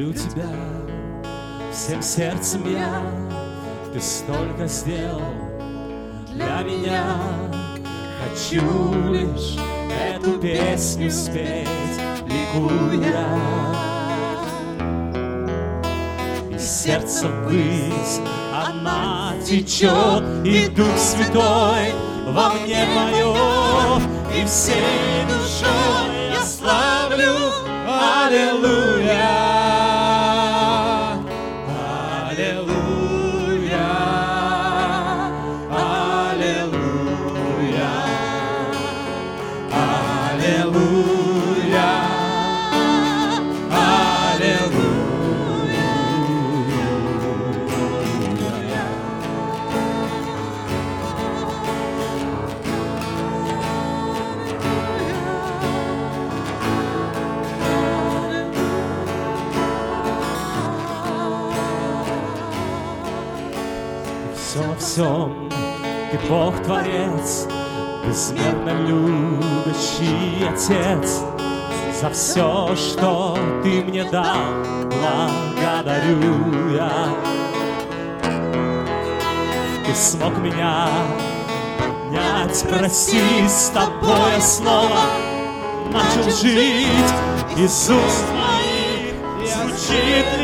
Люблю тебя всем сердцем я, ты столько сделал для меня. Хочу лишь эту песню спеть, ликуя. И сердце ввысь, она течет, и Дух Святой во мне поет, и всей душой я славлю, Аллилуйя. Все во всем ты Бог Творец, безмерно любящий Отец. За все, что ты мне дал, благодарю я. Ты смог меня поднять, прости, с тобой я начал жить. Уст моих звучит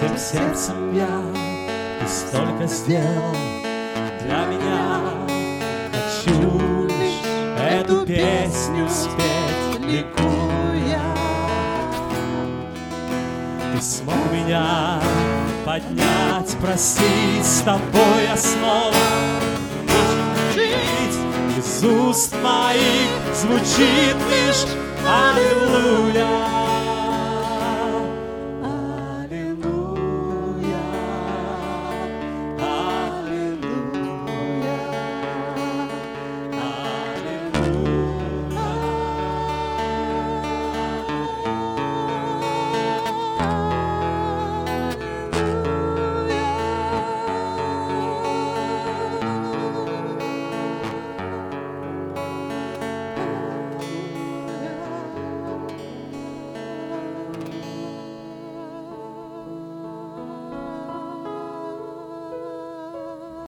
всем сердцем я, ты столько сделал для меня. Хочу лишь эту песню спеть, ликуя. Ты смог меня поднять, простить, с тобой я снова жить. Из уст моих звучит лишь